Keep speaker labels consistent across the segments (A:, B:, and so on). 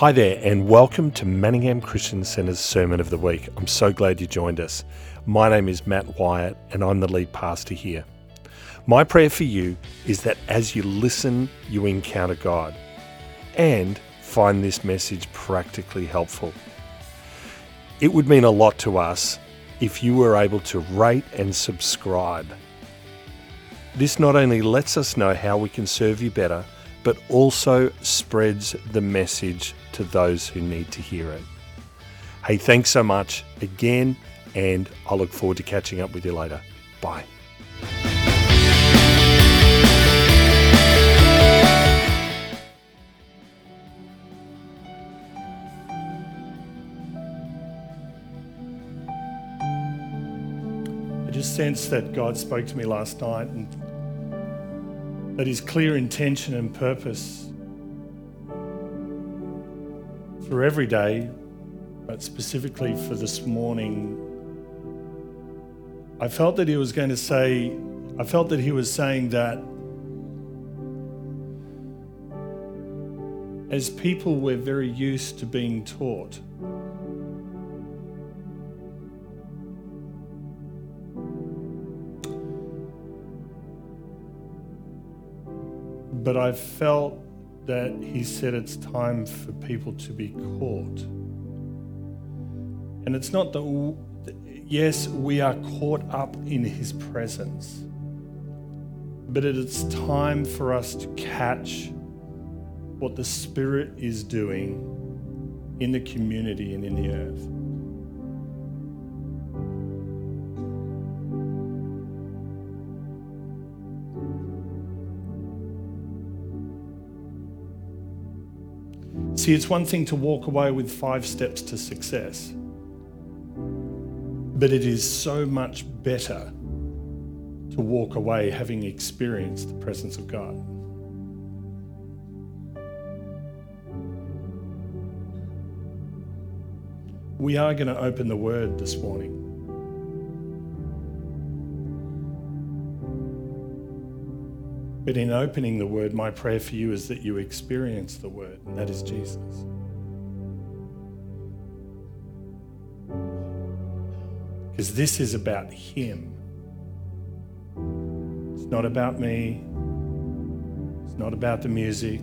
A: Hi there, and welcome to Manningham Christian Centre's Sermon of the Week. I'm so glad you joined us. My name is Matt Wyatt, and I'm the lead pastor here. My prayer for you is that as you listen, you encounter God and find this message practically helpful. It would mean a lot to us if you were able to rate and subscribe. This not only lets us know how we can serve you better, but also spreads the message to those who need to hear it. Hey, thanks so much again, and I look forward to catching up with you later. Bye. I just sense that God spoke to me last night and that his clear intention and purpose for every day, but specifically for this morning, I felt that he was going to say, I felt that he was saying that as people, we're very used to being taught. But I felt that he said it's time for people to be caught. And it's not that, yes, we are caught up in his presence, but it's time for us to catch what the Spirit is doing in the community and in the earth. See, it's one thing to walk away with five steps to success, but it is so much better to walk away having experienced the presence of God. We are going to open the Word this morning. But in opening the word, my prayer for you is that you experience the word, and that is Jesus. Because this is about Him. It's not about me, it's not about the music.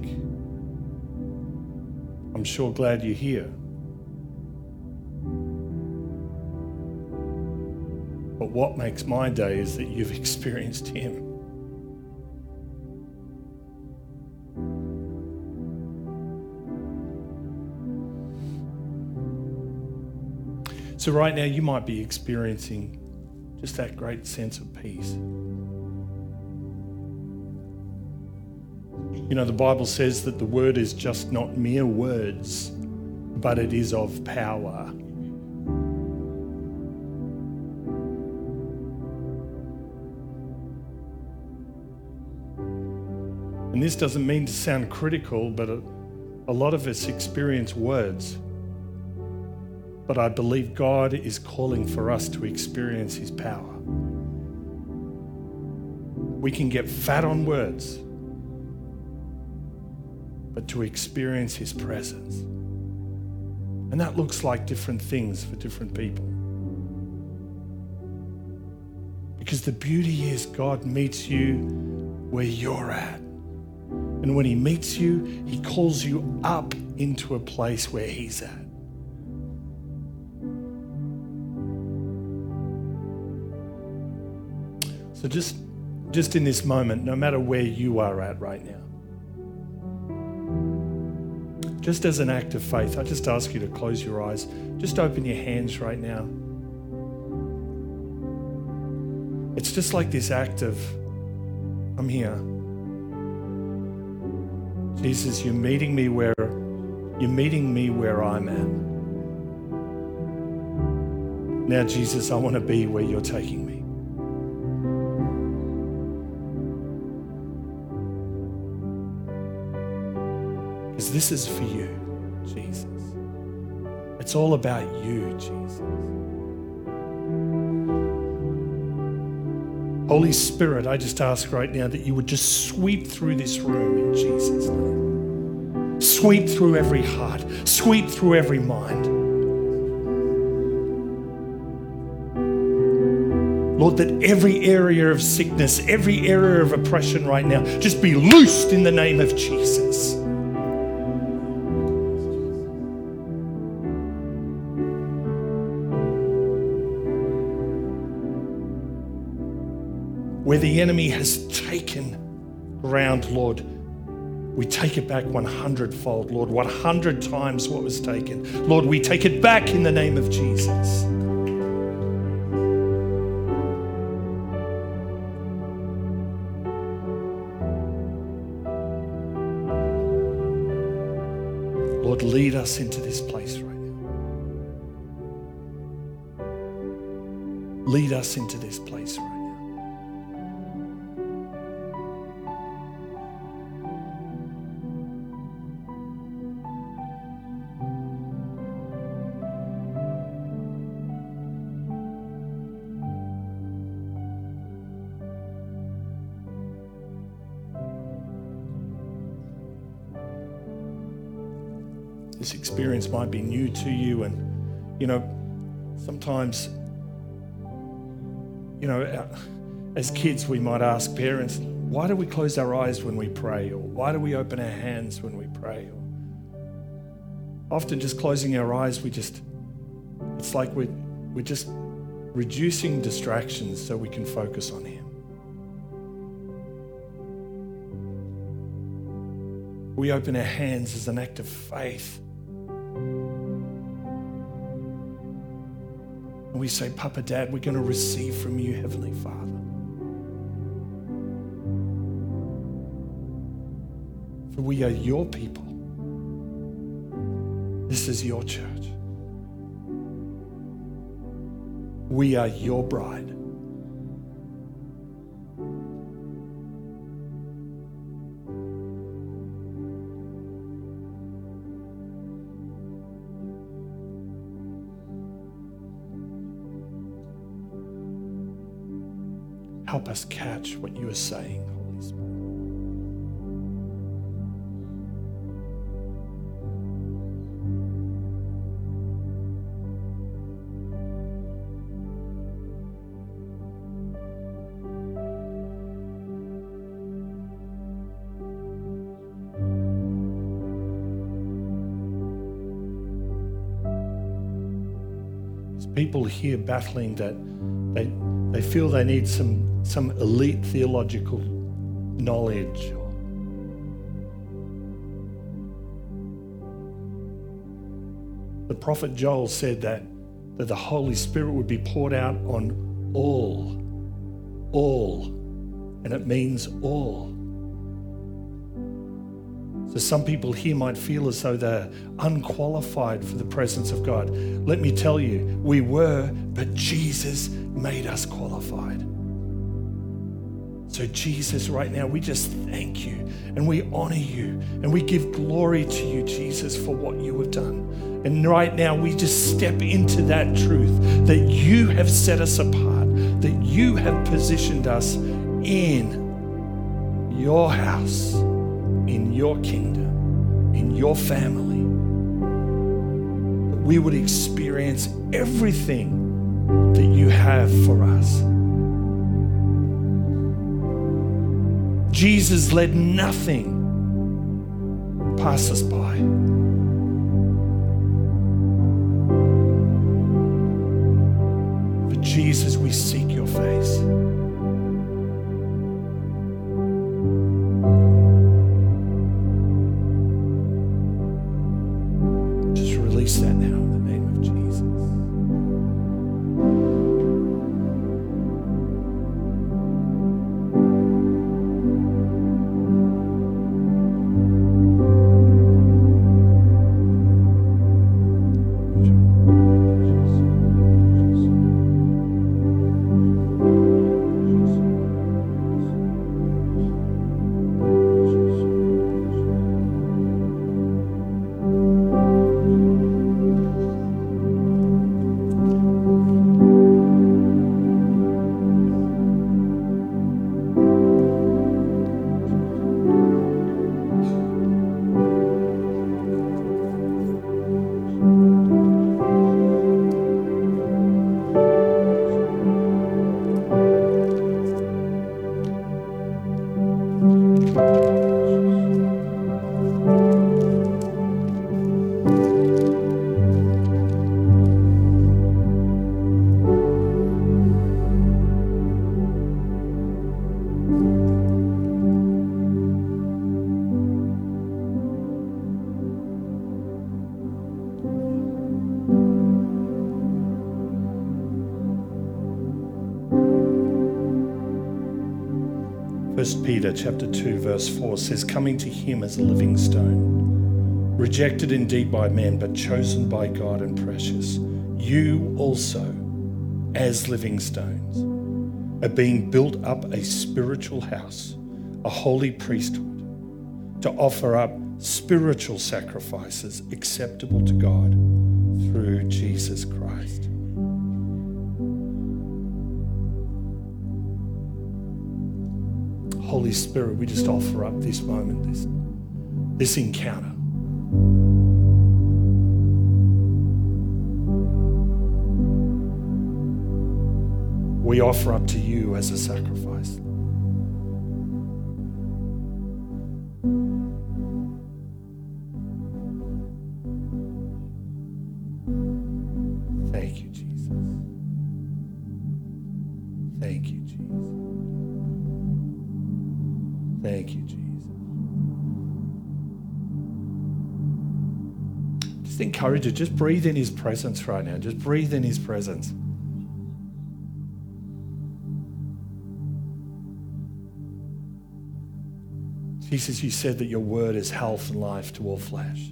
A: I'm sure glad you're here. But what makes my day is that you've experienced Him. So, right now, you might be experiencing just that great sense of peace. You know, the Bible says that the word is just not mere words, but it is of power. And this doesn't mean to sound critical, but a, a lot of us experience words. But I believe God is calling for us to experience His power. We can get fat on words, but to experience His presence. And that looks like different things for different people. Because the beauty is, God meets you where you're at. And when He meets you, He calls you up into a place where He's at. So just just in this moment, no matter where you are at right now, just as an act of faith, I just ask you to close your eyes. Just open your hands right now. It's just like this act of, I'm here. Jesus, you're meeting me where you're meeting me where I'm at. Now, Jesus, I want to be where you're taking me. This is for you, Jesus. It's all about you, Jesus. Holy Spirit, I just ask right now that you would just sweep through this room in Jesus' name. Sweep through every heart, sweep through every mind. Lord, that every area of sickness, every area of oppression right now, just be loosed in the name of Jesus. Where the enemy has taken ground, Lord, we take it back 100 fold, Lord, 100 times what was taken. Lord, we take it back in the name of Jesus. Lord, lead us into this place right now. Lead us into this place this experience might be new to you. And, you know, sometimes, you know, uh, as kids, we might ask parents, why do we close our eyes when we pray? Or why do we open our hands when we pray? Or often just closing our eyes, we just, it's like we're, we're just reducing distractions so we can focus on Him. We open our hands as an act of faith And we say, Papa, Dad, we're going to receive from you, Heavenly Father. For we are your people. This is your church. We are your bride. What you are saying, Holy Spirit. There's people here battling that they, they feel they need some some elite theological knowledge. The prophet Joel said that, that the Holy Spirit would be poured out on all, all, and it means all. So some people here might feel as though they're unqualified for the presence of God. Let me tell you, we were, but Jesus made us qualified. So, Jesus, right now, we just thank you and we honor you and we give glory to you, Jesus, for what you have done. And right now, we just step into that truth that you have set us apart, that you have positioned us in your house, in your kingdom, in your family. That we would experience everything that you have for us. Jesus let nothing pass us by. But Jesus, we seek your face. 1 Peter chapter 2 verse 4 says coming to him as a living stone rejected indeed by men but chosen by God and precious. You also as living stones are being built up a spiritual house a holy priesthood to offer up spiritual sacrifices acceptable to God through Jesus Christ Holy Spirit, we just offer up this moment, this, this encounter. We offer up to you as a sacrifice. Encourage you, just breathe in His presence right now. Just breathe in His presence. Jesus, you said that your word is health and life to all flesh.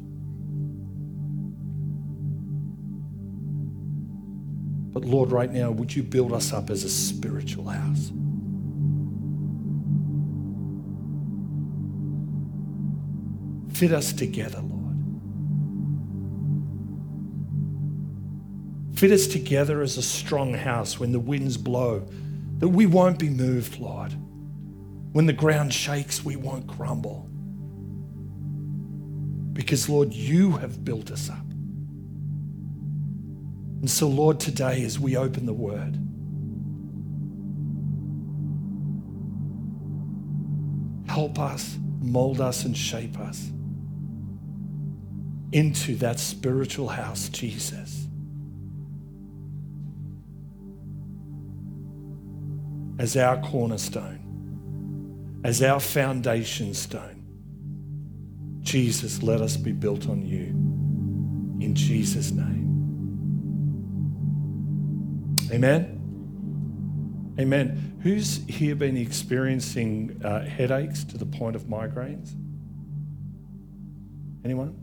A: But Lord, right now, would you build us up as a spiritual house? Fit us together, Lord. Fit us together as a strong house when the winds blow, that we won't be moved, Lord. When the ground shakes, we won't crumble. Because, Lord, you have built us up. And so, Lord, today as we open the word, help us, mold us, and shape us into that spiritual house, Jesus. As our cornerstone, as our foundation stone. Jesus, let us be built on you. In Jesus' name. Amen. Amen. Who's here been experiencing uh, headaches to the point of migraines? Anyone?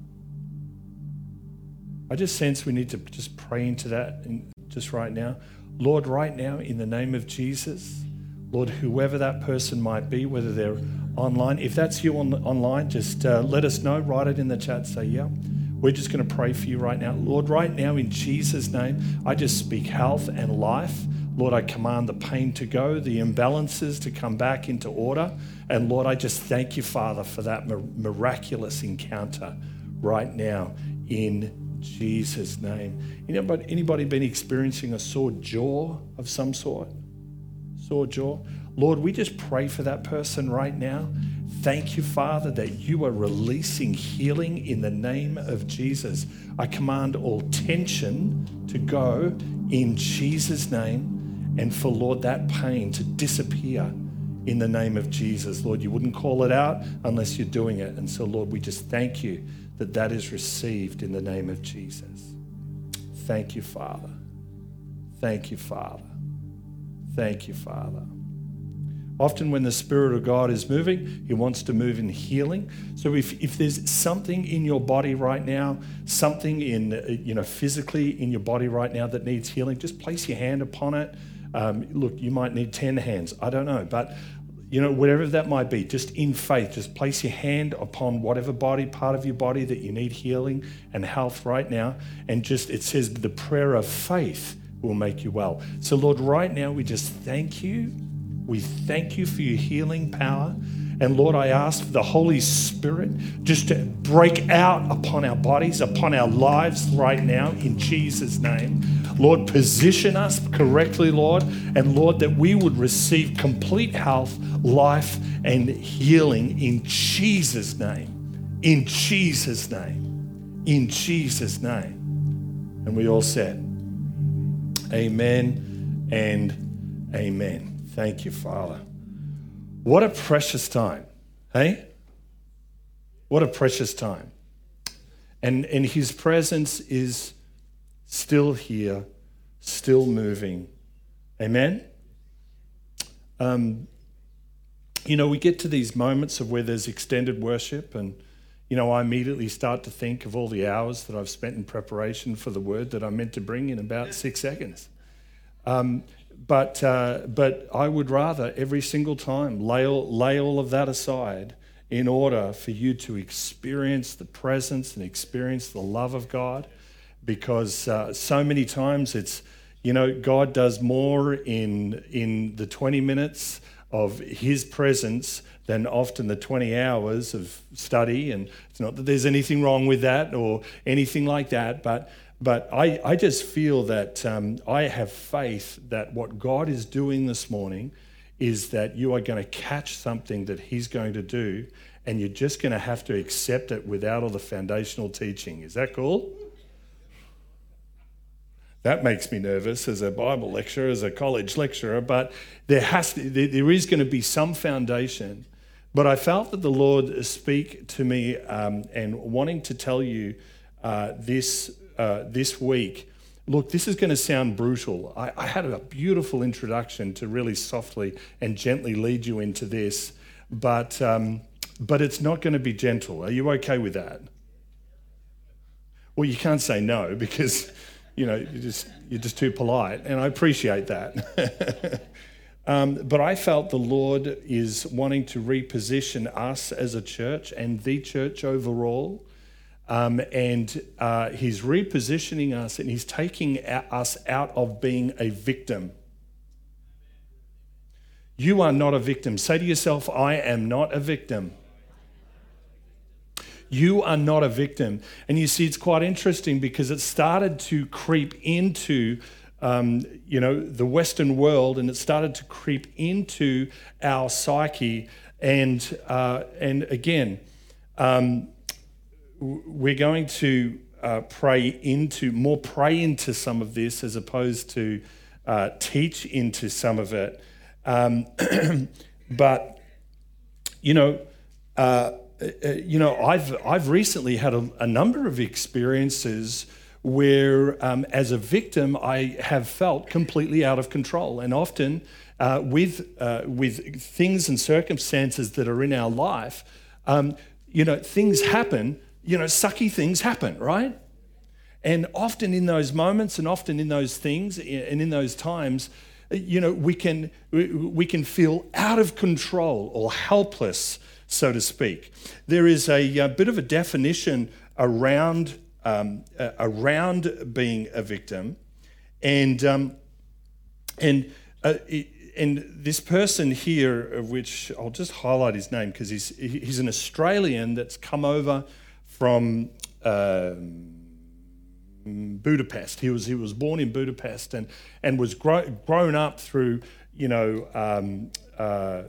A: I just sense we need to just pray into that just right now. Lord, right now, in the name of Jesus, Lord, whoever that person might be, whether they're online, if that's you on, online, just uh, let us know. Write it in the chat. Say, yeah. We're just going to pray for you right now. Lord, right now, in Jesus' name, I just speak health and life. Lord, I command the pain to go, the imbalances to come back into order. And Lord, I just thank you, Father, for that miraculous encounter right now in Jesus' name. You know, anybody been experiencing a sore jaw of some sort? Sore jaw? Lord, we just pray for that person right now. Thank you, Father, that you are releasing healing in the name of Jesus. I command all tension to go in Jesus' name and for, Lord, that pain to disappear in the name of Jesus. Lord, you wouldn't call it out unless you're doing it. And so, Lord, we just thank you that that is received in the name of Jesus. Thank you, Father. Thank you, Father. Thank you, Father. Often, when the Spirit of God is moving, He wants to move in healing. So, if, if there's something in your body right now, something in, you know, physically in your body right now that needs healing, just place your hand upon it. Um, look, you might need 10 hands. I don't know. But you know, whatever that might be, just in faith, just place your hand upon whatever body, part of your body that you need healing and health right now. And just, it says, the prayer of faith will make you well. So, Lord, right now, we just thank you. We thank you for your healing power. And Lord, I ask for the Holy Spirit just to break out upon our bodies, upon our lives right now in Jesus' name. Lord, position us correctly, Lord, and Lord, that we would receive complete health, life, and healing in Jesus' name. In Jesus' name. In Jesus' name. And we all said, Amen and Amen. Thank you, Father. What a precious time, hey? What a precious time. And, and his presence is still here, still moving. Amen? Um, you know, we get to these moments of where there's extended worship, and, you know, I immediately start to think of all the hours that I've spent in preparation for the word that I'm meant to bring in about six seconds. Um, but, uh, but I would rather every single time lay all, lay all of that aside in order for you to experience the presence and experience the love of God. Because uh, so many times it's, you know, God does more in, in the 20 minutes of His presence than often the 20 hours of study. And it's not that there's anything wrong with that or anything like that, but but I, I just feel that um, I have faith that what God is doing this morning is that you are going to catch something that He's going to do, and you're just going to have to accept it without all the foundational teaching. Is that cool? That makes me nervous as a Bible lecturer, as a college lecturer, but there has to, there is going to be some foundation. But I felt that the Lord speak to me um, and wanting to tell you uh, this uh, this week. Look, this is going to sound brutal. I, I had a beautiful introduction to really softly and gently lead you into this, but, um, but it's not going to be gentle. Are you okay with that? Well, you can't say no because you know you're just you're just too polite, and I appreciate that. um, but I felt the Lord is wanting to reposition us as a church and the church overall um, and uh, he's repositioning us and he's taking us out of being a victim. You are not a victim. Say to yourself, I am not a victim. You are not a victim. And you see, it's quite interesting because it started to creep into. Um, you know, the Western world, and it started to creep into our psyche. And uh, and again, um, we're going to uh, pray into more pray into some of this as opposed to uh, teach into some of it. Um, but you know, uh, uh, you know, I've I've recently had a, a number of experiences where, um, as a victim, I have felt completely out of control, and often uh, with uh, with things and circumstances that are in our life, um, you know, things happen you know, sucky things happen, right? And often in those moments and often in those things and in those times, you know, we can, we can feel out of control or helpless, so to speak. There is a, a bit of a definition around, um, uh, around being a victim. And, um, and, uh, and this person here, of which I'll just highlight his name because he's, he's an Australian that's come over from uh, Budapest. He was, he was born in Budapest and, and was gro- grown up through, you know, um, uh,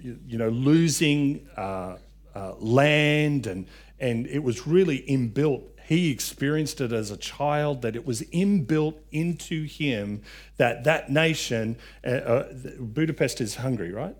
A: you, you, know, losing uh, uh, land and, and it was really inbuilt. He experienced it as a child that it was inbuilt into him that that nation, uh, uh, Budapest is Hungary, right?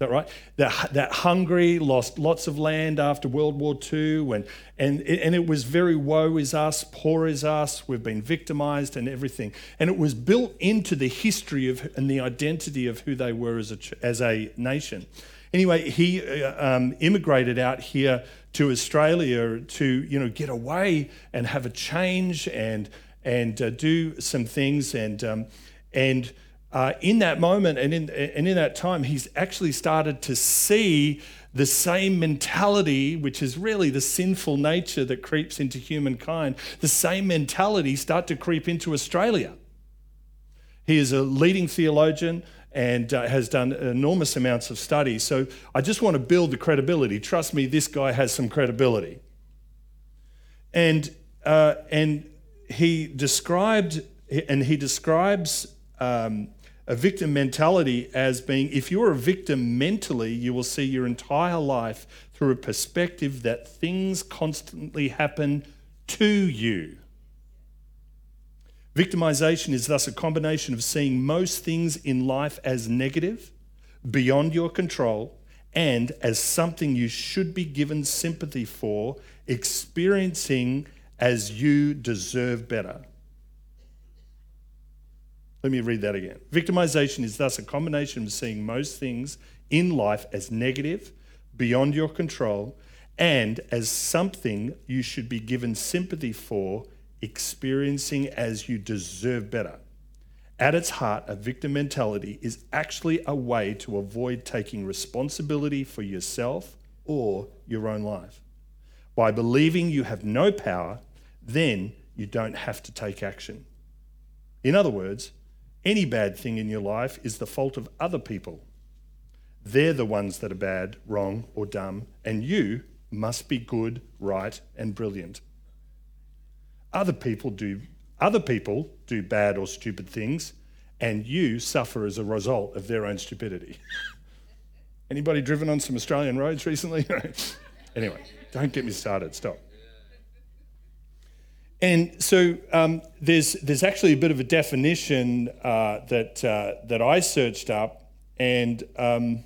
A: That right? That, that Hungary lost lots of land after World War II, and, and, and it was very woe is us, poor is us, we've been victimized and everything. And it was built into the history of and the identity of who they were as a, as a nation. Anyway, he uh, um, immigrated out here to Australia to you know get away and have a change and and uh, do some things and um, and uh, in that moment and in, and in that time, he's actually started to see the same mentality, which is really the sinful nature that creeps into humankind, the same mentality start to creep into Australia. He is a leading theologian and uh, has done enormous amounts of study. So I just want to build the credibility. Trust me, this guy has some credibility. And, uh, and he described, and he describes um, a victim mentality as being if you're a victim mentally, you will see your entire life through a perspective that things constantly happen to you. Victimization is thus a combination of seeing most things in life as negative, beyond your control, and as something you should be given sympathy for, experiencing as you deserve better. Let me read that again. Victimization is thus a combination of seeing most things in life as negative, beyond your control, and as something you should be given sympathy for, experiencing as you deserve better. At its heart, a victim mentality is actually a way to avoid taking responsibility for yourself or your own life. By believing you have no power, then you don't have to take action. In other words, any bad thing in your life is the fault of other people. They're the ones that are bad, wrong, or dumb, and you must be good, right, and brilliant. Other people do other people do bad or stupid things, and you suffer as a result of their own stupidity. Anybody driven on some Australian roads recently? anyway, don't get me started. Stop. And so um, there's there's actually a bit of a definition uh, that uh, that I searched up, and um,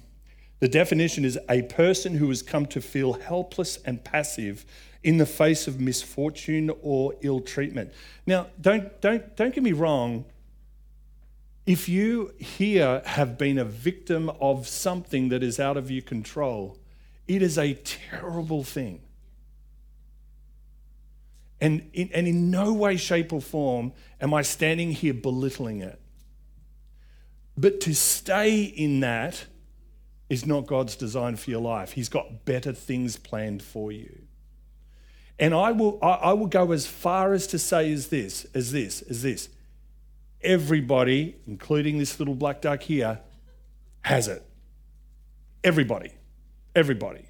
A: the definition is a person who has come to feel helpless and passive in the face of misfortune or ill treatment. Now, don't don't don't get me wrong. If you here have been a victim of something that is out of your control, it is a terrible thing. And in, and in no way, shape, or form am I standing here belittling it. But to stay in that is not God's design for your life. He's got better things planned for you. And I will, I, I will go as far as to say as this, as this, as this. Everybody, including this little black duck here, has it. Everybody. Everybody.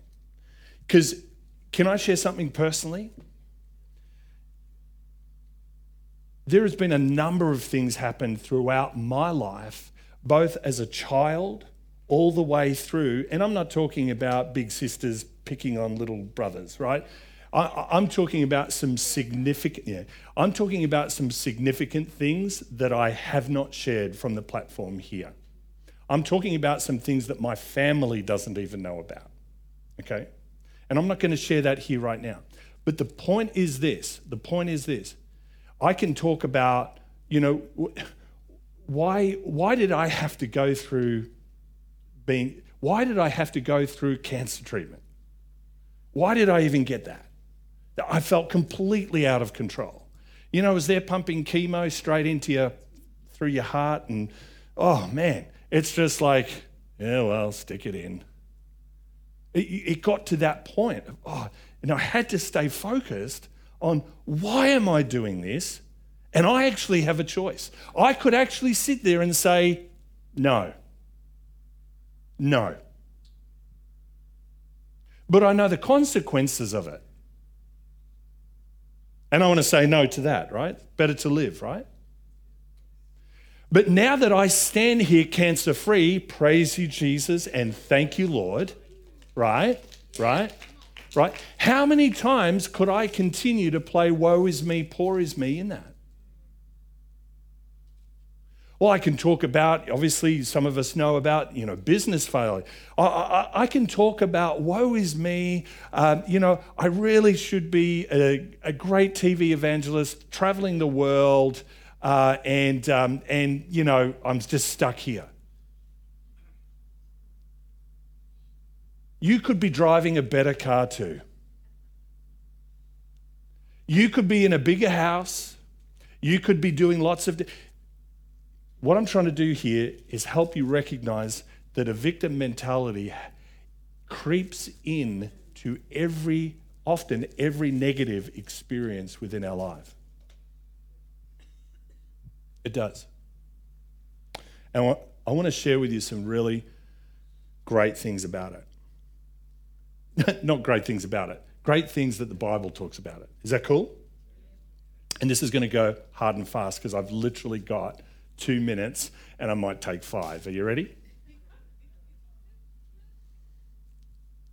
A: Because can I share something personally? There has been a number of things happen throughout my life, both as a child all the way through. And I'm not talking about big sisters picking on little brothers, right? I, am talking about some significant, yeah, I'm talking about some significant things that I have not shared from the platform here. I'm talking about some things that my family doesn't even know about, okay? And I'm not going to share that here right now. But the point is this the point is this I can talk about, you know, why, why did I have to go through being, why did I have to go through cancer treatment? Why did I even get that? I felt completely out of control. You know, I was there pumping chemo straight into your, through your heart, and oh man, it's just like, yeah, well, stick it in. It, it got to that point. Of, Oh, and I had to stay focused on why am I doing this? And I actually have a choice. I could actually sit there and say, no. No. But I know the consequences of it. And I want to say no to that, right? Better to live, right? But now that I stand here cancer free, praise you, Jesus, and thank you, Lord, right? Right? Right? How many times could I continue to play woe is me, poor is me in that? Well, I can talk about, obviously, some of us know about, you know, business failure. I, I, I can talk about, woe is me. Um, you know, I really should be a, a great TV evangelist, traveling the world, uh, and, um, and, you know, I'm just stuck here. You could be driving a better car too. You could be in a bigger house. You could be doing lots of. what I'm trying to do here is help you recognize that a victim mentality creeps in to every, often every negative experience within our life. It does. And I want to share with you some really great things about it. Not great things about it, great things that the Bible talks about it. Is that cool? And this is going to go hard and fast because I've literally got two minutes and I might take five. Are you ready?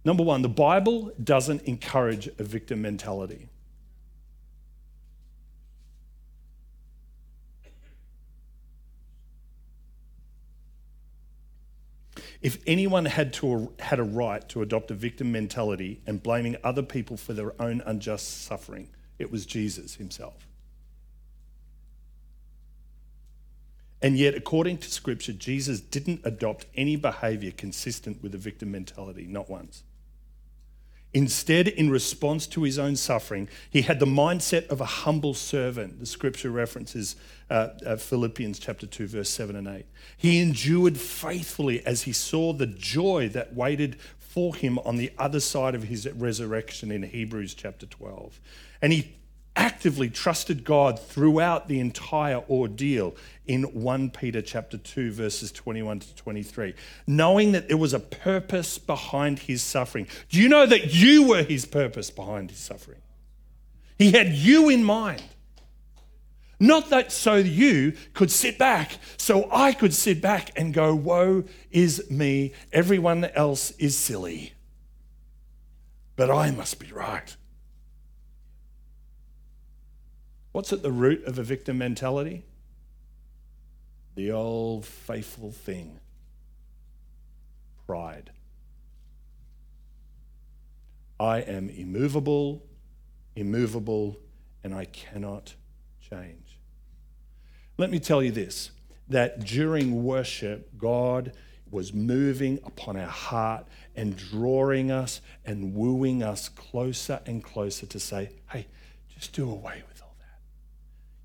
A: Number one, the Bible doesn't encourage a victim mentality. If anyone had, to, had a right to adopt a victim mentality and blaming other people for their own unjust suffering, it was Jesus himself. And yet, according to Scripture, Jesus didn't adopt any behavior consistent with a victim mentality, not once. Instead, in response to his own suffering, he had the mindset of a humble servant. The scripture references uh, uh, Philippians chapter 2, verse 7 and 8. He endured faithfully as he saw the joy that waited for him on the other side of his resurrection in Hebrews chapter 12. And he actively trusted God throughout the entire ordeal in 1 Peter chapter 2 verses 21 to 23 knowing that there was a purpose behind his suffering. Do you know that you were his purpose behind his suffering? He had you in mind. Not that so you could sit back so I could sit back and go woe is me. Everyone else is silly. But I must be right What's at the root of a victim mentality? The old faithful thing pride. I am immovable, immovable, and I cannot change. Let me tell you this that during worship, God was moving upon our heart and drawing us and wooing us closer and closer to say, hey, just do away with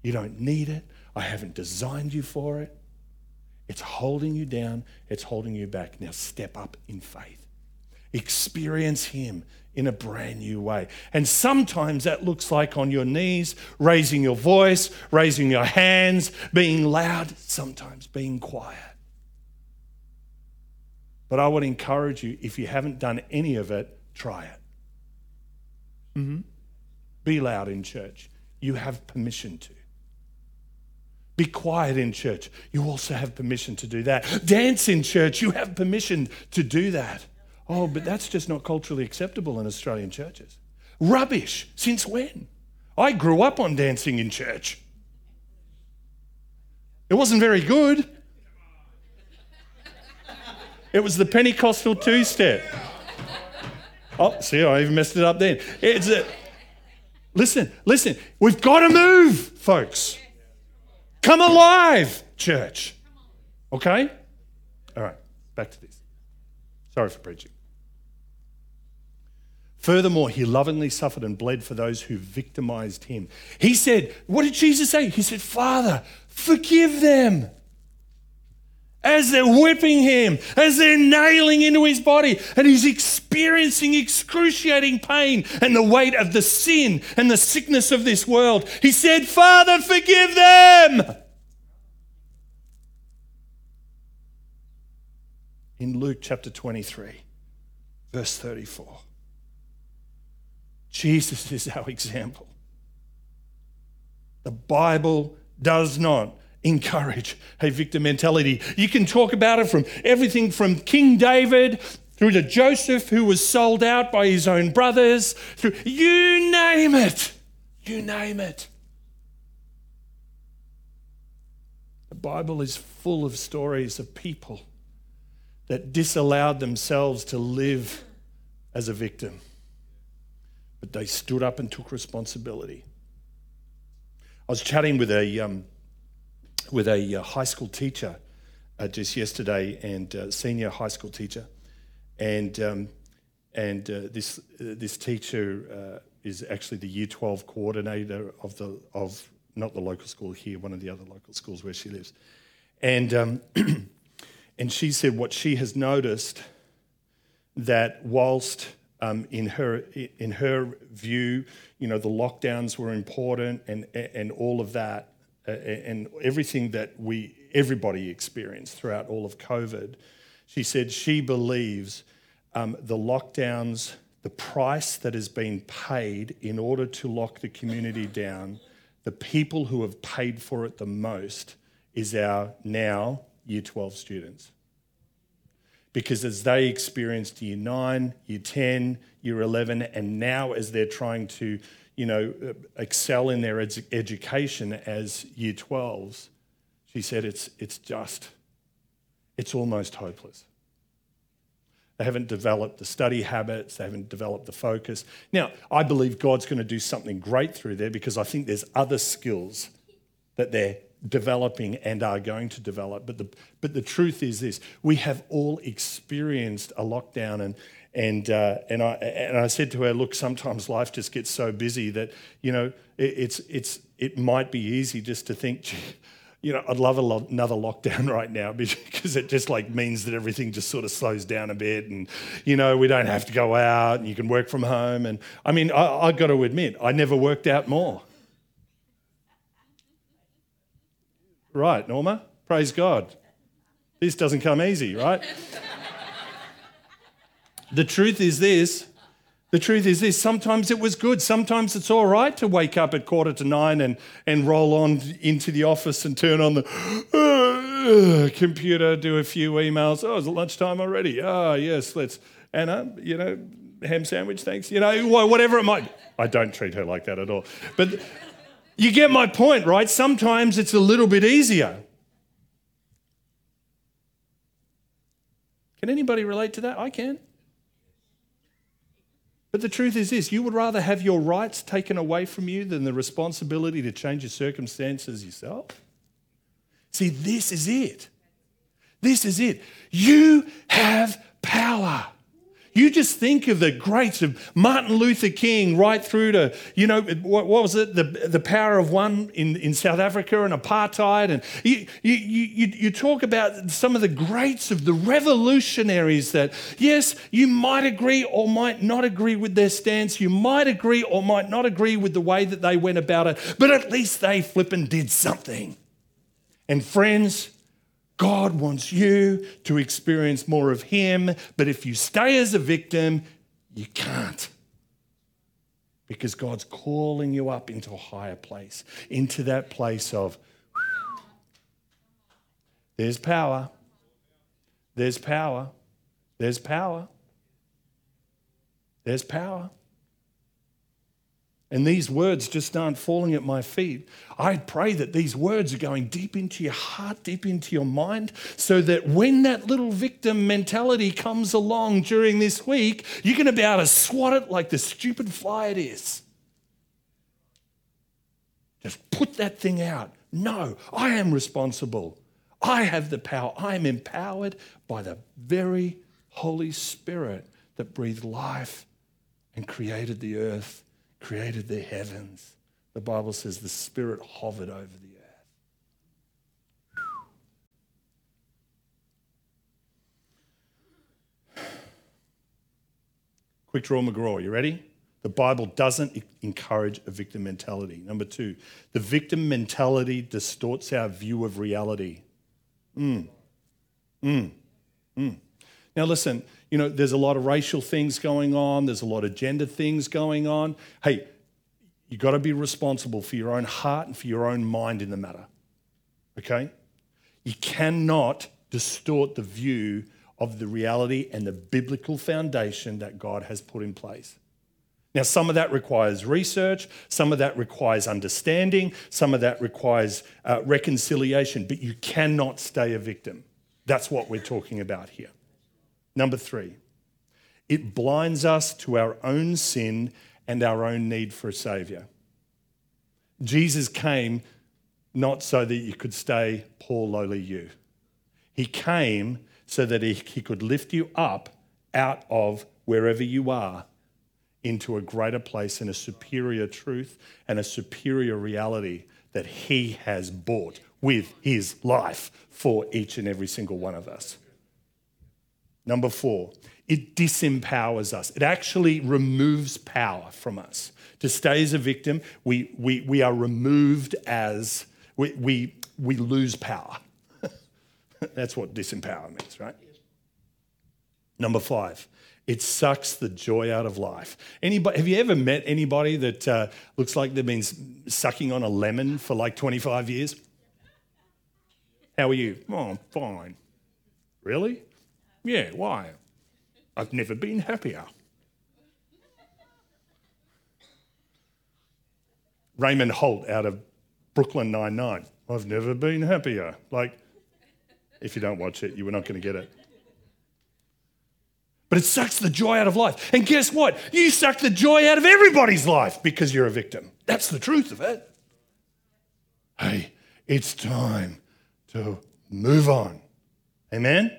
A: you don't need it. I haven't designed you for it. It's holding you down, it's holding you back. Now step up in faith. Experience Him in a brand new way. And sometimes that looks like on your knees, raising your voice, raising your hands, being loud, sometimes being quiet. But I would encourage you, if you haven't done any of it, try it. Mm-hmm. Be loud in church. You have permission to. Be quiet in church. You also have permission to do that. Dance in church. You have permission to do that. Oh, but that's just not culturally acceptable in Australian churches. Rubbish. Since when? I grew up on dancing in church. It wasn't very good. It was the Pentecostal two step. Oh, see, I even messed it up then. It's a, listen, listen, we've got to move, folks. Come alive, church. Okay? All right, back to this. Sorry for preaching. Furthermore, he lovingly suffered and bled for those who victimized him. He said, What did Jesus say? He said, Father, forgive them as they're whipping him, as they're nailing into his body, and he's experiencing excruciating pain and the weight of the sin and the sickness of this world. He said, Father, forgive them. In Luke chapter 23, verse 34, Jesus is our example. The Bible does not encourage a victim mentality. You can talk about it from everything from King David through to Joseph, who was sold out by his own brothers, through you name it. You name it. The Bible is full of stories of people that disallowed themselves to live as a victim, but they stood up and took responsibility. I was chatting with a um, with a uh, high school teacher uh, just yesterday, and uh, senior high school teacher, and um, and uh, this uh, this teacher uh, is actually the Year 12 coordinator of the of not the local school here, one of the other local schools where she lives, and um, and she said what she has noticed that whilst um, in her in her view, you know, the lockdowns were important and and all of that, and everything that we everybody experienced throughout all of COVID. She said she believes um, the lockdowns, the price that has been paid in order to lock the community down, the people who have paid for it the most is our now year 12 students. Because as they experienced year 9, year 10, year 11, and now as they're trying to you know, excel in their ed- education as year 12s, she said it's, it's just, it's almost hopeless. They haven't developed the study habits, they haven't developed the focus. Now, I believe God's going to do something great through there because I think there's other skills that they're developing and are going to develop. But the, but the truth is this we have all experienced a lockdown. And, and, uh, and, I, and I said to her, look, sometimes life just gets so busy that, you know, it, it's, it's, it might be easy just to think, you know, I'd love lo- another lockdown right now because it just like means that everything just sort of slows down a bit, and you know, we don't have to go out, and you can work from home. And I mean, I, I got to admit, I never worked out more. Right, Norma? Praise God. This doesn't come easy, right? the truth is this the truth is this sometimes it was good. Sometimes it's all right to wake up at quarter to nine and, and roll on into the office and turn on the uh, computer, do a few emails. Oh, is it lunchtime already? Ah, oh, yes, let's. Anna, you know, ham sandwich, thanks. You know, whatever it might. I don't treat her like that at all. But you get my point, right? Sometimes it's a little bit easier. Can anybody relate to that? I can. But the truth is this you would rather have your rights taken away from you than the responsibility to change your circumstances yourself? See, this is it. This is it. You have power. You just think of the greats of Martin Luther King right through to, you know, what, what was it? The, the power of one in, in South Africa and apartheid. And you, you, you, you talk about some of the greats of the revolutionaries that, yes, you might agree or might not agree with their stance. You might agree or might not agree with the way that they went about it, but at least they flippin' did something. And friends, God wants you to experience more of Him, but if you stay as a victim, you can't. Because God's calling you up into a higher place, into that place of there's power, there's power, there's power, there's power. And these words just aren't falling at my feet. I pray that these words are going deep into your heart, deep into your mind, so that when that little victim mentality comes along during this week, you're going to be able to swat it like the stupid fly it is. Just put that thing out. No, I am responsible. I have the power. I am empowered by the very Holy Spirit that breathed life and created the earth created the heavens. The Bible says the Spirit hovered over the earth. Quick draw McGraw, you ready? The Bible doesn't encourage a victim mentality. Number two, the victim mentality distorts our view of reality. Mm. Mm. Mm. Now, listen, you know, there's a lot of racial things going on, there's a lot of gender things going on. Hey, you've got to be responsible for your own heart and for your own mind in the matter. Okay? You cannot distort the view of the reality and the biblical foundation that God has put in place. Now, some of that requires research, some of that requires understanding, some of that requires uh, reconciliation, but you cannot stay a victim. That's what we're talking about here. Number three, it blinds us to our own sin and our own need for a Savior. Jesus came not so that you could stay poor, lowly you. He came so that he, could lift you up out of wherever you are into a greater place and a superior truth and a superior reality that he has bought with his life for each and every single one of us. Number four, it disempowers us. It actually removes power from us. To stay as a victim, we, we, we are removed as, we, we, we lose power. That's what disempower means, right? Number five, it sucks the joy out of life. Anybody, have you ever met anybody that uh, looks like they've been sucking on a lemon for like 25 years? How are you? Oh, I'm fine. Really? Yeah, why? I've never been happier. Raymond Holt out of Brooklyn Nine-Nine. I've never been happier. Like, if you don't watch it, you were not going to get it. But it sucks the joy out of life. And guess what? You suck the joy out of everybody's life because you're a victim. That's the truth of it. Hey, It's time to move on. Amen?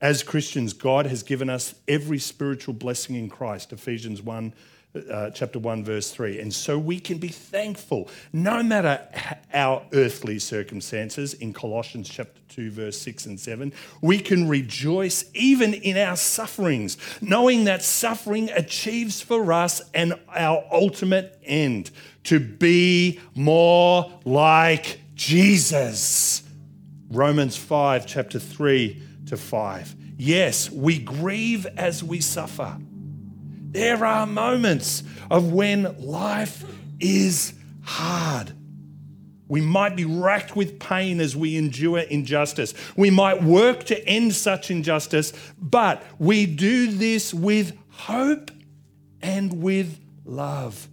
A: As Christians, God has given us every spiritual blessing in Christ, Ephesians 1 uh, chapter 1, verse 3. And so we can be thankful no matter our earthly circumstances in Colossians chapter 2, verse 6 and 7. We can rejoice even in our sufferings, knowing that suffering achieves for us and our ultimate end to be more like Jesus. Romans 5, chapter 3 to 5. Yes, we grieve as we suffer there are moments of when life is hard. We might be racked with pain as we endure injustice. We might work to end such injustice, but we do this with hope and with love.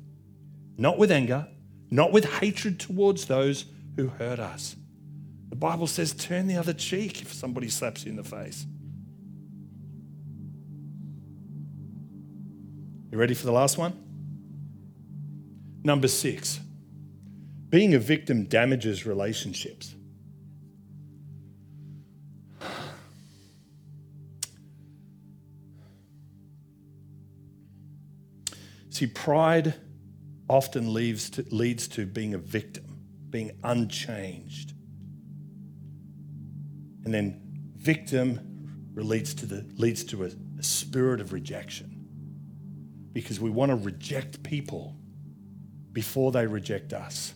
A: Not with anger, not with hatred towards those who hurt us. The Bible says, turn the other cheek if somebody slaps you in the face. You ready for the last one? Number six being a victim damages relationships. See, pride often leads to, leads to being a victim, being unchanged. And then victim leads to, the, leads to a, a spirit of rejection because we want to reject people before they reject us.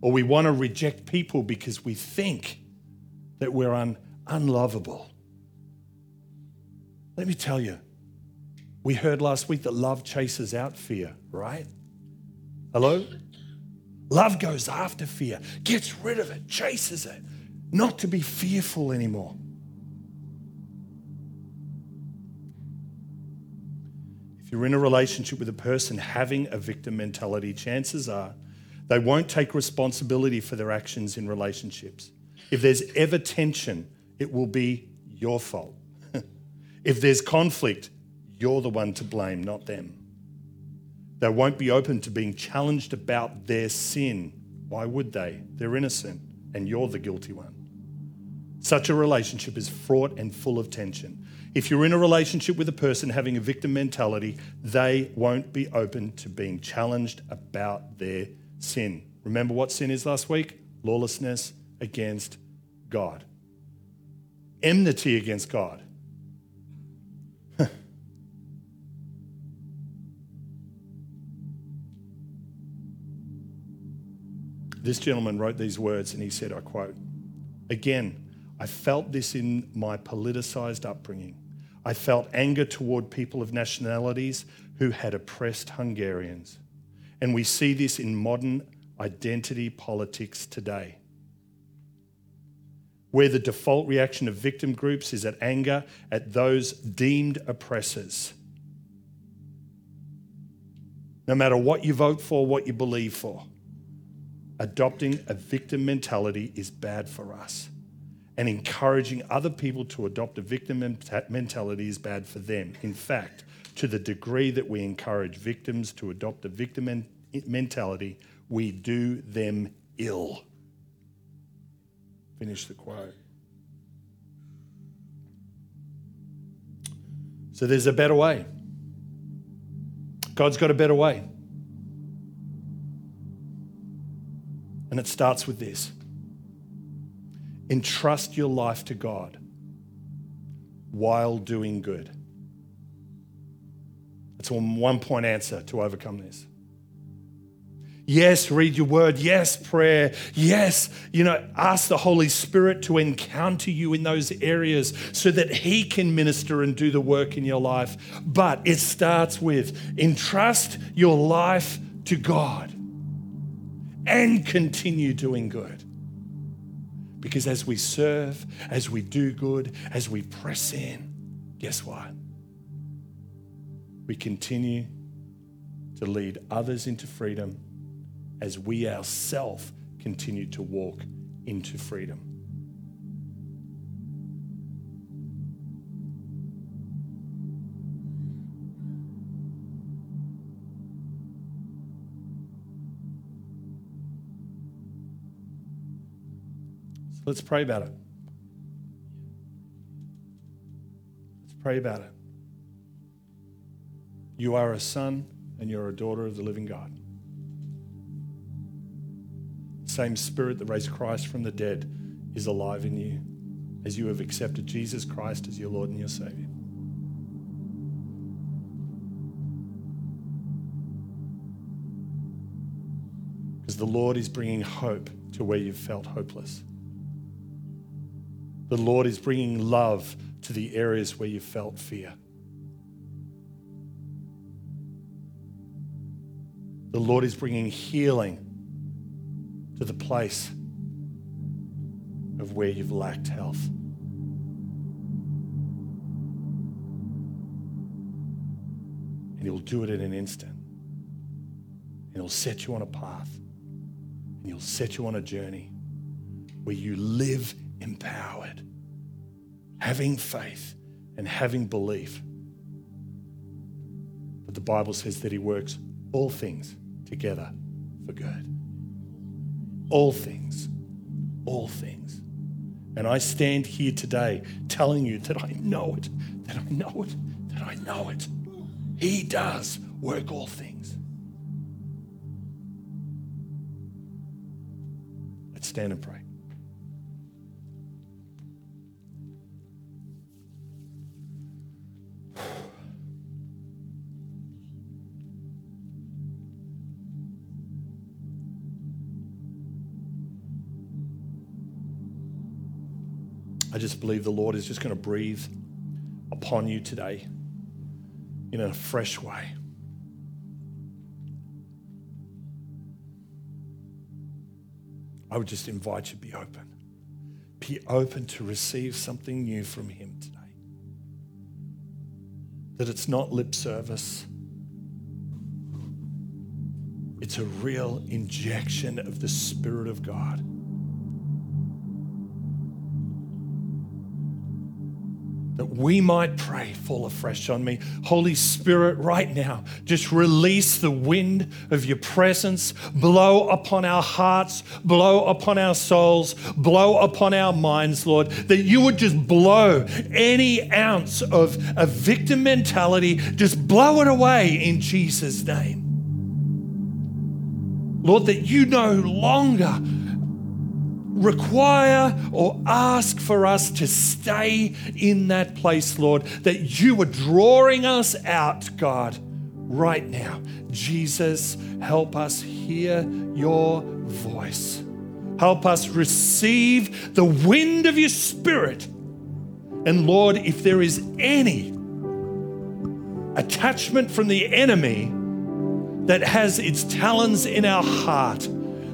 A: Or we want to reject people because we think that we're un- unlovable. Let me tell you, we heard last week that love chases out fear, right? Hello? Love goes after fear, gets rid of it, chases it, not to be fearful anymore. If you're in a relationship with a person having a victim mentality, chances are they won't take responsibility for their actions in relationships. If there's ever tension, it will be your fault. if there's conflict, you're the one to blame, not them. They won't be open to being challenged about their sin. Why would they? They're innocent, and you're the guilty one. Such a relationship is fraught and full of tension. If you're in a relationship with a person having a victim mentality, they won't be open to being challenged about their sin. Remember what sin is last week? Lawlessness against God, enmity against God. this gentleman wrote these words and he said, I quote, Again, I felt this in my politicized upbringing. I felt anger toward people of nationalities who had oppressed Hungarians. And we see this in modern identity politics today, where the default reaction of victim groups is at anger at those deemed oppressors. No matter what you vote for, what you believe for, adopting a victim mentality is bad for us and encouraging other people to adopt a victim mentality is bad for them. In fact, to the degree that we encourage victims to adopt a victim mentality, we do them ill. Finish the quote. So there's a better way. God's got a better way. And it starts with this Entrust your life to God while doing good. That's a one point answer to overcome this. Yes, read your word. Yes, prayer. Yes, you know, ask the Holy Spirit to encounter you in those areas so that He can minister and do the work in your life. But it starts with entrust your life to God and continue doing good. Because as we serve, as we do good, as we press in, guess what? We continue to lead others into freedom as we ourselves continue to walk into freedom. So let's pray about it. Let's pray about it. You are a son and you're a daughter of the living God. Same spirit that raised Christ from the dead is alive in you as you have accepted Jesus Christ as your Lord and your Savior. Because the Lord is bringing hope to where you've felt hopeless. The Lord is bringing love to the areas where you felt fear. The Lord is bringing healing to the place of where you've lacked health. And He'll do it in an instant. And He'll set you on a path. And He'll set you on a journey where you live empowered, having faith and having belief. But the Bible says that He works all things together for good. All things, all things. And I stand here today telling you that I know it, that I know it, that I know it. He does work all things. Let's stand and pray. I just believe the Lord is just going to breathe upon you today in a fresh way. I would just invite you to be open. Be open to receive something new from Him today. That it's not lip service, it's a real injection of the Spirit of God. That we might pray, fall afresh on me. Holy Spirit, right now, just release the wind of your presence, blow upon our hearts, blow upon our souls, blow upon our minds, Lord, that you would just blow any ounce of a victim mentality, just blow it away in Jesus' name. Lord, that you no longer require or ask for us to stay in that place, Lord, that you are drawing us out, God, right now. Jesus, help us hear your voice. Help us receive the wind of your spirit. And Lord, if there is any attachment from the enemy that has its talons in our heart,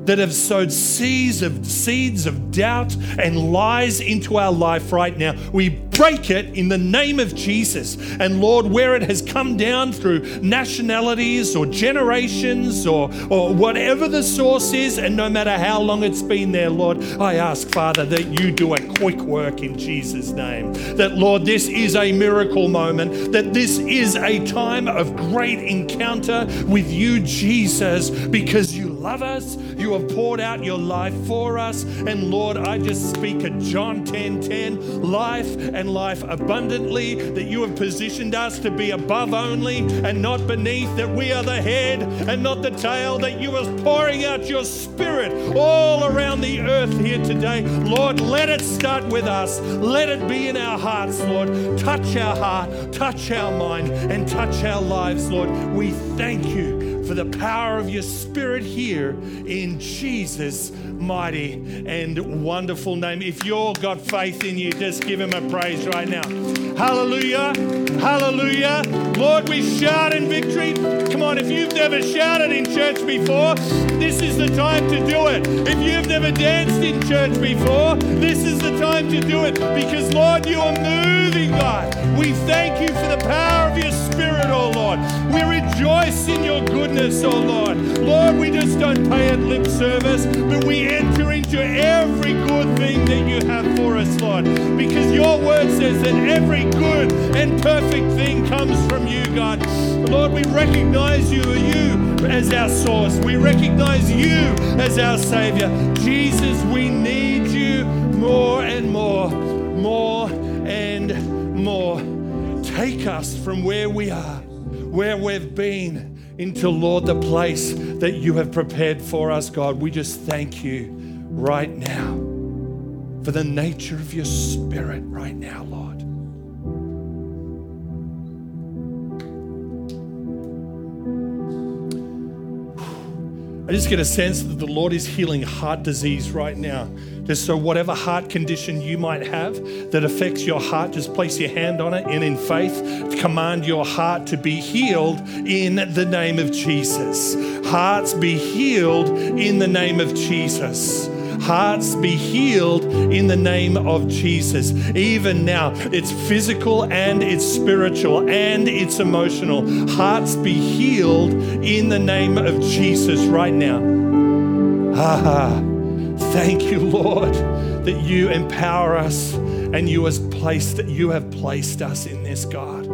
A: that have sowed seeds of seeds of doubt and lies into our life right now. We break it in the name of Jesus. And Lord, where it has come down through nationalities or generations or, or whatever the source is, and no matter how long it's been there, Lord, I ask, Father, that you do a quick work in Jesus' name. That, Lord, this is a miracle moment, that this is a time of great encounter with you, Jesus, because you love us, you have poured out your life for us. And Lord, I just speak at John 10 10 life and life abundantly, that you have positioned us to be above only and not beneath, that we are the head and not the tail, that you are pouring out your spirit all around the earth here today. Lord, let it start with us. Let it be in our hearts, Lord. Touch our heart, touch our mind, and touch our lives, Lord. We thank you for the power of your spirit here in Jesus' mighty and wonderful name. If you've got faith in you, just give him a praise right now. Hallelujah. Hallelujah. Lord, we shout in victory. Come on, if you've never shouted in church before, this is the time to do it. If you've never danced in church before, this is the time to do it because, Lord, you are moving, God. We thank you for the power of your spirit, oh Lord. We rejoice in your goodness, oh Lord. Lord, we just don't pay it lip service, but we enter into every good thing that you have for us, Lord. Because your word says that every good and perfect thing comes from you, God. Lord, we recognize you, are you as our source. We recognize you as our Savior. Jesus, we need you more and more, more and more. Take us from where we are, where we've been, into, Lord, the place that you have prepared for us, God. We just thank you right now for the nature of your spirit right now, Lord. I just get a sense that the Lord is healing heart disease right now. Just so, whatever heart condition you might have that affects your heart, just place your hand on it and in faith command your heart to be healed in the name of Jesus. Hearts be healed in the name of Jesus. Hearts be healed in the name of Jesus. Even now, it's physical and it's spiritual and it's emotional. Hearts be healed in the name of Jesus right now. Ah, thank you, Lord, that you empower us and you has placed you have placed us in this, God.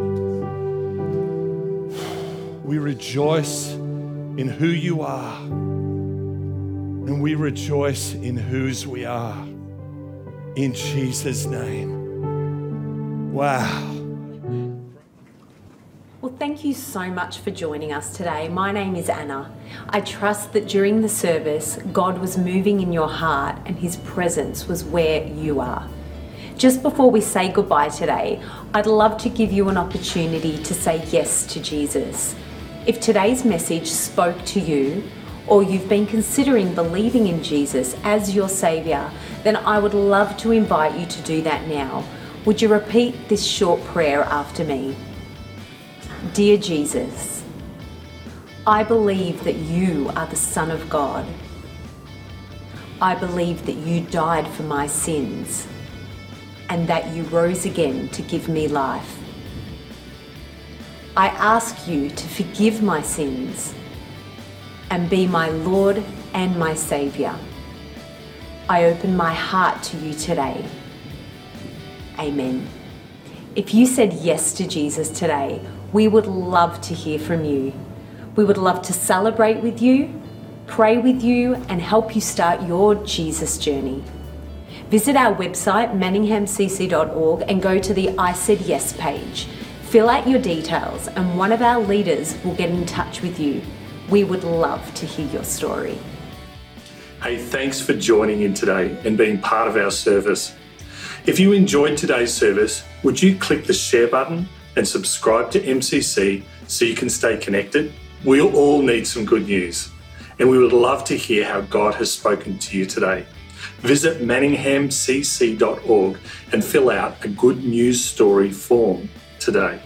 A: We rejoice in who you are. And we rejoice in whose we are. In Jesus' name. Wow.
B: Well, thank you so much for joining us today. My name is Anna. I trust that during the service, God was moving in your heart and His presence was where you are. Just before we say goodbye today, I'd love to give you an opportunity to say yes to Jesus. If today's message spoke to you, or you've been considering believing in Jesus as your Saviour, then I would love to invite you to do that now. Would you repeat this short prayer after me? Dear Jesus, I believe that you are the Son of God. I believe that you died for my sins and that you rose again to give me life. I ask you to forgive my sins and be my Lord and my Saviour. I open my heart to you today. Amen. If you said yes to Jesus today, we would love to hear from you. We would love to celebrate with you, pray with you, and help you start your Jesus journey. Visit our website, manninghamcc.org, and go to the I Said Yes page. Fill out your details, and one of our leaders will get in touch with you. We would love to hear your story.
A: Hey, thanks for joining in today and being part of our service. If you enjoyed today's service, would you click the share button and subscribe to MCC so you can stay connected? We all need some good news, and we would love to hear how God has spoken to you today. Visit manninghamcc.org and fill out a good news story form today.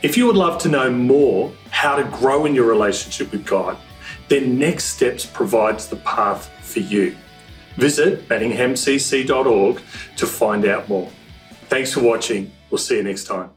A: If you would love to know more how to grow in your relationship with God, then Next Steps provides the path for you. Visit manninghamcc.org to find out more. Thanks for watching. We'll see you next time.